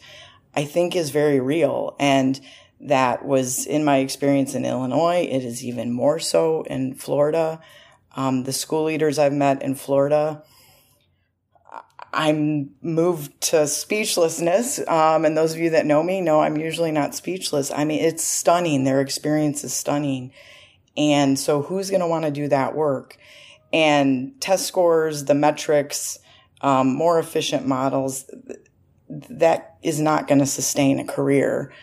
I think is very real. And that was in my experience in Illinois. It is even more so in Florida. Um, the school leaders I've met in Florida I'm moved to speechlessness. Um, and those of you that know me know I'm usually not speechless. I mean, it's stunning. Their experience is stunning. And so who's going to want to do that work? And test scores, the metrics, um, more efficient models, that is not going to sustain a career.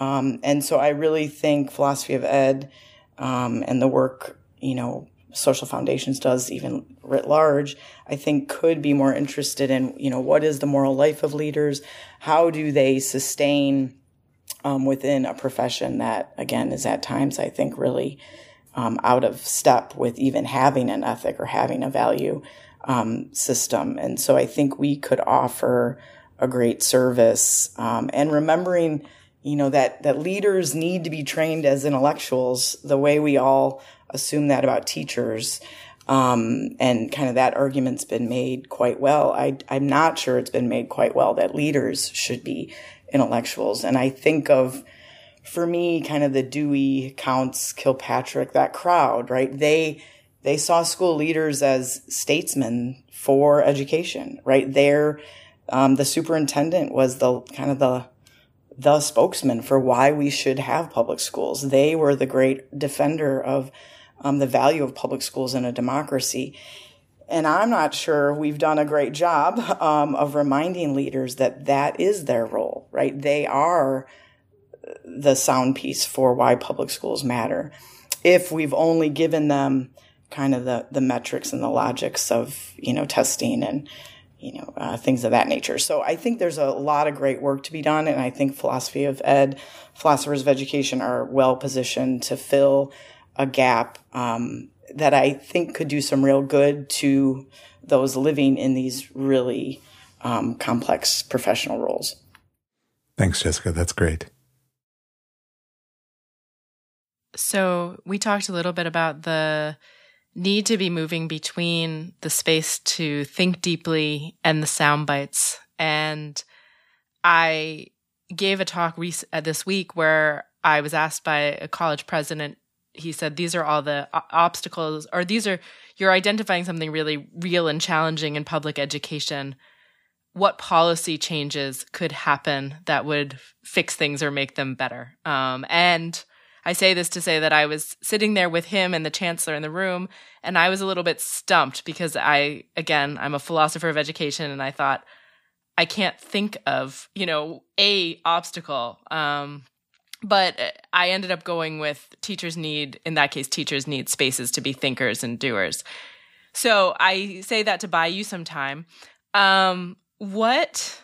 Um, and so I really think philosophy of ed um, and the work, you know, social foundations does even writ large, I think could be more interested in, you know, what is the moral life of leaders? How do they sustain um, within a profession that, again, is at times, I think, really um, out of step with even having an ethic or having a value um, system. And so I think we could offer a great service um, and remembering you know that that leaders need to be trained as intellectuals the way we all assume that about teachers. Um, and kind of that argument's been made quite well. I, i'm not sure it's been made quite well that leaders should be intellectuals. And i think of for me kind of the Dewey Counts Kilpatrick that crowd right? They they saw school leaders as statesmen for education right? There um, the superintendent was the kind of the the spokesman for why we should have public schools. They were the great defender of um, the value of public schools in a democracy. And I'm not sure we've done a great job um, of reminding leaders that that is their role, right? They are the sound piece for why public schools matter. If we've only given them kind of the, the metrics and the logics of, you know, testing and you know, uh, things of that nature. So I think there's a lot of great work to be done, and I think philosophy of ed, philosophers of education are well positioned to fill a gap um, that I think could do some real good to those living in these really um, complex professional roles. Thanks, Jessica. That's great. So we talked a little bit about the need to be moving between the space to think deeply and the sound bites. And I gave a talk uh, this week where I was asked by a college president. He said, These are all the obstacles, or these are, you're identifying something really real and challenging in public education. What policy changes could happen that would fix things or make them better? Um, and I say this to say that I was sitting there with him and the chancellor in the room, and I was a little bit stumped because I, again, I'm a philosopher of education, and I thought, I can't think of, you know, a obstacle. Um, but I ended up going with teachers need, in that case, teachers need spaces to be thinkers and doers. So I say that to buy you some time. Um, what,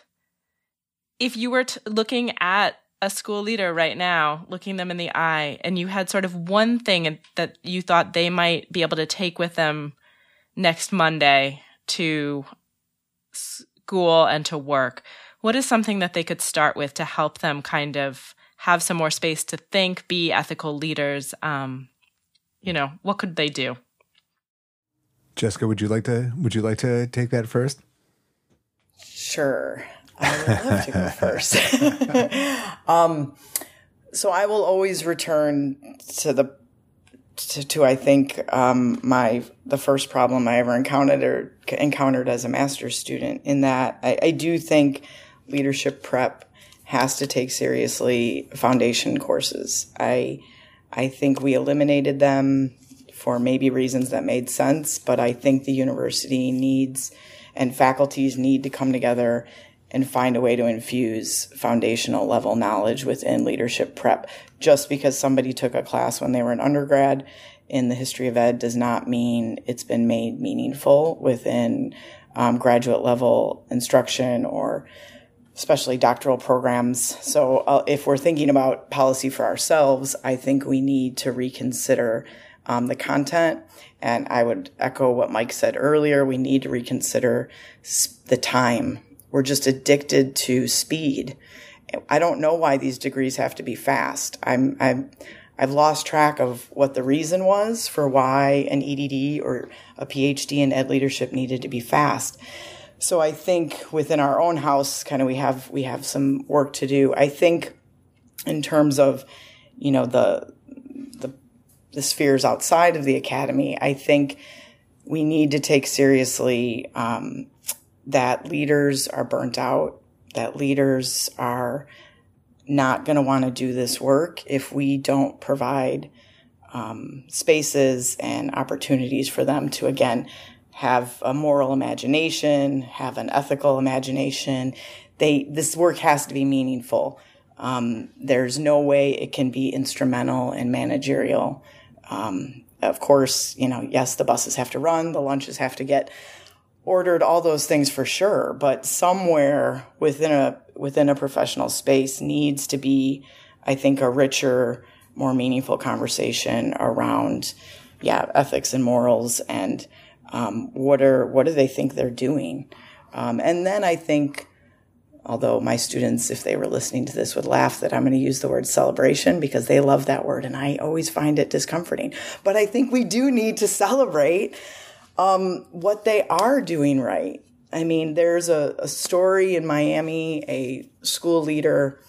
if you were t- looking at a school leader right now, looking them in the eye, and you had sort of one thing that you thought they might be able to take with them next Monday to school and to work, what is something that they could start with to help them kind of have some more space to think, be ethical leaders? Um, you know, what could they do? Jessica, would you like to would you like to take that first? Sure. I would love to go first. um, so I will always return to the to, to I think um, my the first problem I ever encountered or encountered as a master's student. In that I, I do think leadership prep has to take seriously foundation courses. I I think we eliminated them for maybe reasons that made sense, but I think the university needs and faculties need to come together and find a way to infuse foundational level knowledge within leadership prep. Just because somebody took a class when they were an undergrad in the history of ed does not mean it's been made meaningful within um, graduate level instruction or especially doctoral programs. So, uh, if we're thinking about policy for ourselves, I think we need to reconsider um, the content. And I would echo what Mike said earlier. We need to reconsider the time we're just addicted to speed. I don't know why these degrees have to be fast. I'm, I'm, I've lost track of what the reason was for why an EDD or a PhD in ed leadership needed to be fast. So I think within our own house, kind of we have we have some work to do. I think in terms of you know the the, the spheres outside of the academy, I think we need to take seriously um, that leaders are burnt out, that leaders are not going to want to do this work if we don't provide um, spaces and opportunities for them to, again, have a moral imagination, have an ethical imagination. They this work has to be meaningful. Um, there's no way it can be instrumental and managerial. Um, of course, you know, yes, the buses have to run, the lunches have to get ordered, all those things for sure. But somewhere within a within a professional space needs to be, I think, a richer, more meaningful conversation around, yeah, ethics and morals and um, what are what do they think they're doing, um, and then I think although my students, if they were listening to this, would laugh that I'm going to use the word celebration because they love that word and I always find it discomforting. But I think we do need to celebrate um, what they are doing right. I mean, there's a, a story in Miami, a school leader,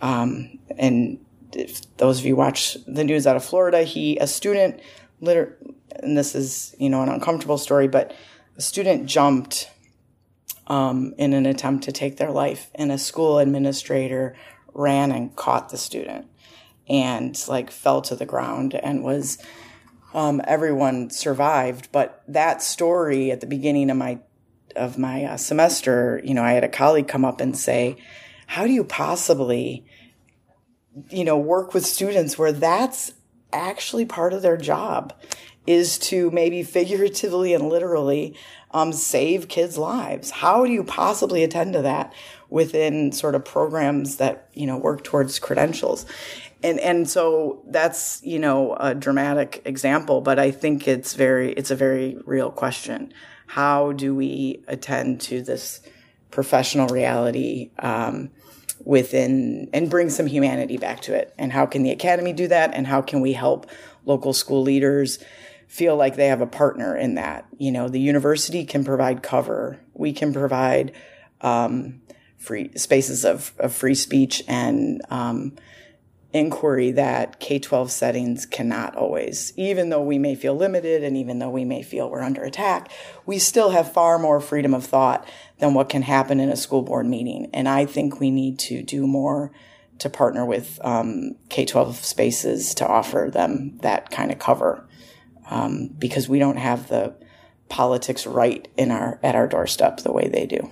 um, and if those of you watch the news out of Florida, he, a student, liter- and this is, you know, an uncomfortable story, but a student jumped um, in an attempt to take their life. And a school administrator ran and caught the student and like fell to the ground and was um, everyone survived but that story at the beginning of my of my uh, semester you know i had a colleague come up and say how do you possibly you know work with students where that's actually part of their job is to maybe figuratively and literally um, save kids' lives. How do you possibly attend to that within sort of programs that you know work towards credentials? And and so that's you know a dramatic example, but I think it's very it's a very real question. How do we attend to this professional reality? Um, within and bring some humanity back to it and how can the academy do that and how can we help local school leaders feel like they have a partner in that. You know, the university can provide cover. We can provide um, free spaces of, of free speech and um, inquiry that K 12 settings cannot always. Even though we may feel limited and even though we may feel we're under attack, we still have far more freedom of thought than what can happen in a school board meeting. And I think we need to do more to partner with um, K 12 spaces to offer them that kind of cover um, because we don't have the politics right in our at our doorstep the way they do.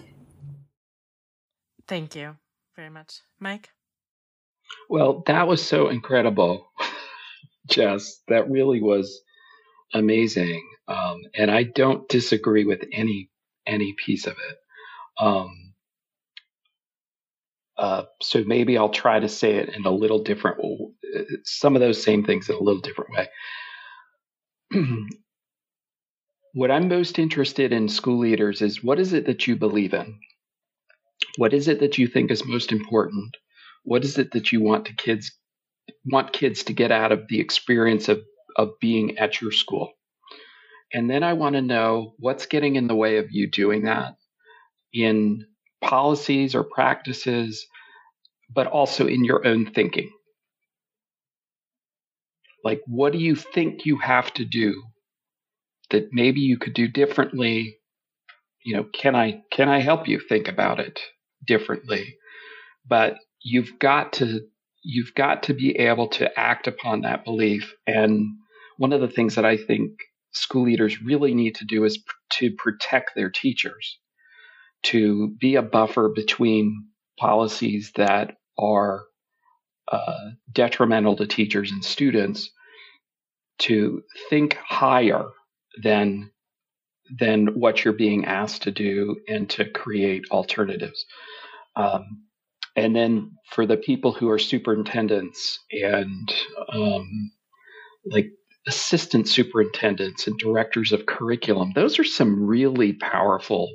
Thank you very much, Mike. Well, that was so incredible, Jess. That really was amazing, um, and I don't disagree with any any piece of it. Um, uh, so maybe I'll try to say it in a little different, some of those same things in a little different way. what I'm most interested in school leaders is what is it that you believe in? What is it that you think is most important? What is it that you want to kids want kids to get out of the experience of, of being at your school? And then I want to know what's getting in the way of you doing that in policies or practices, but also in your own thinking. Like, what do you think you have to do that maybe you could do differently? You know, can I can I help you think about it differently? But you've got to you've got to be able to act upon that belief. And one of the things that I think school leaders really need to do is pr- to protect their teachers, to be a buffer between policies that are uh, detrimental to teachers and students to think higher than than what you're being asked to do and to create alternatives. Um, and then for the people who are superintendents and um, like assistant superintendents and directors of curriculum, those are some really powerful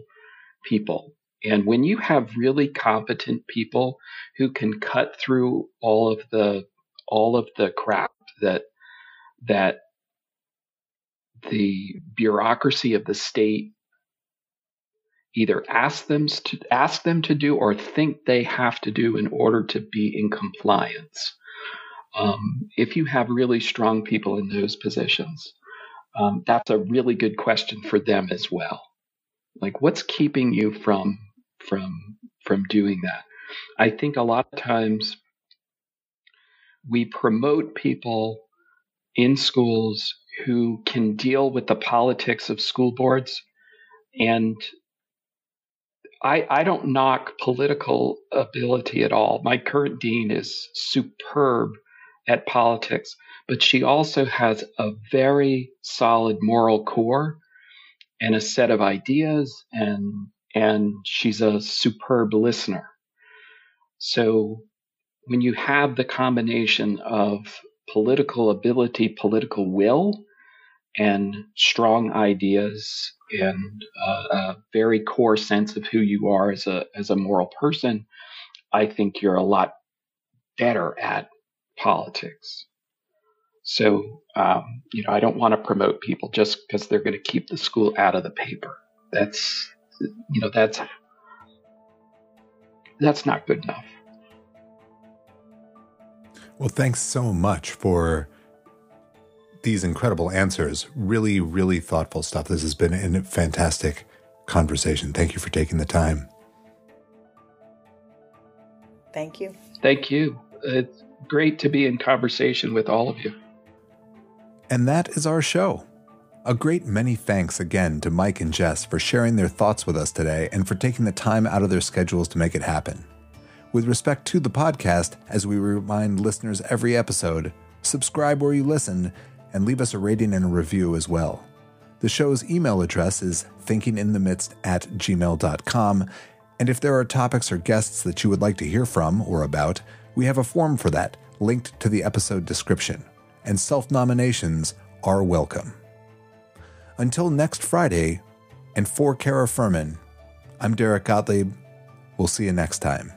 people. And when you have really competent people who can cut through all of the all of the crap that that the bureaucracy of the state either ask them to ask them to do or think they have to do in order to be in compliance. Um, if you have really strong people in those positions, um, that's a really good question for them as well. Like, what's keeping you from from from doing that. I think a lot of times we promote people in schools who can deal with the politics of school boards. And I, I don't knock political ability at all. My current dean is superb at politics, but she also has a very solid moral core and a set of ideas and and she's a superb listener. So when you have the combination of political ability, political will, and strong ideas and uh, a very core sense of who you are as a as a moral person, I think you're a lot better at politics. So, um, you know, I don't want to promote people just because they're going to keep the school out of the paper. That's, you know, that's that's not good enough. Well, thanks so much for these incredible answers. Really, really thoughtful stuff. This has been a fantastic conversation. Thank you for taking the time. Thank you. Thank you. It's great to be in conversation with all of you. And that is our show. A great many thanks again to Mike and Jess for sharing their thoughts with us today and for taking the time out of their schedules to make it happen. With respect to the podcast, as we remind listeners every episode, subscribe where you listen and leave us a rating and a review as well. The show's email address is thinkinginthemidst at gmail.com, and if there are topics or guests that you would like to hear from or about, we have a form for that linked to the episode description, and self nominations are welcome. Until next Friday, and for Cara Furman, I'm Derek Gottlieb. We'll see you next time.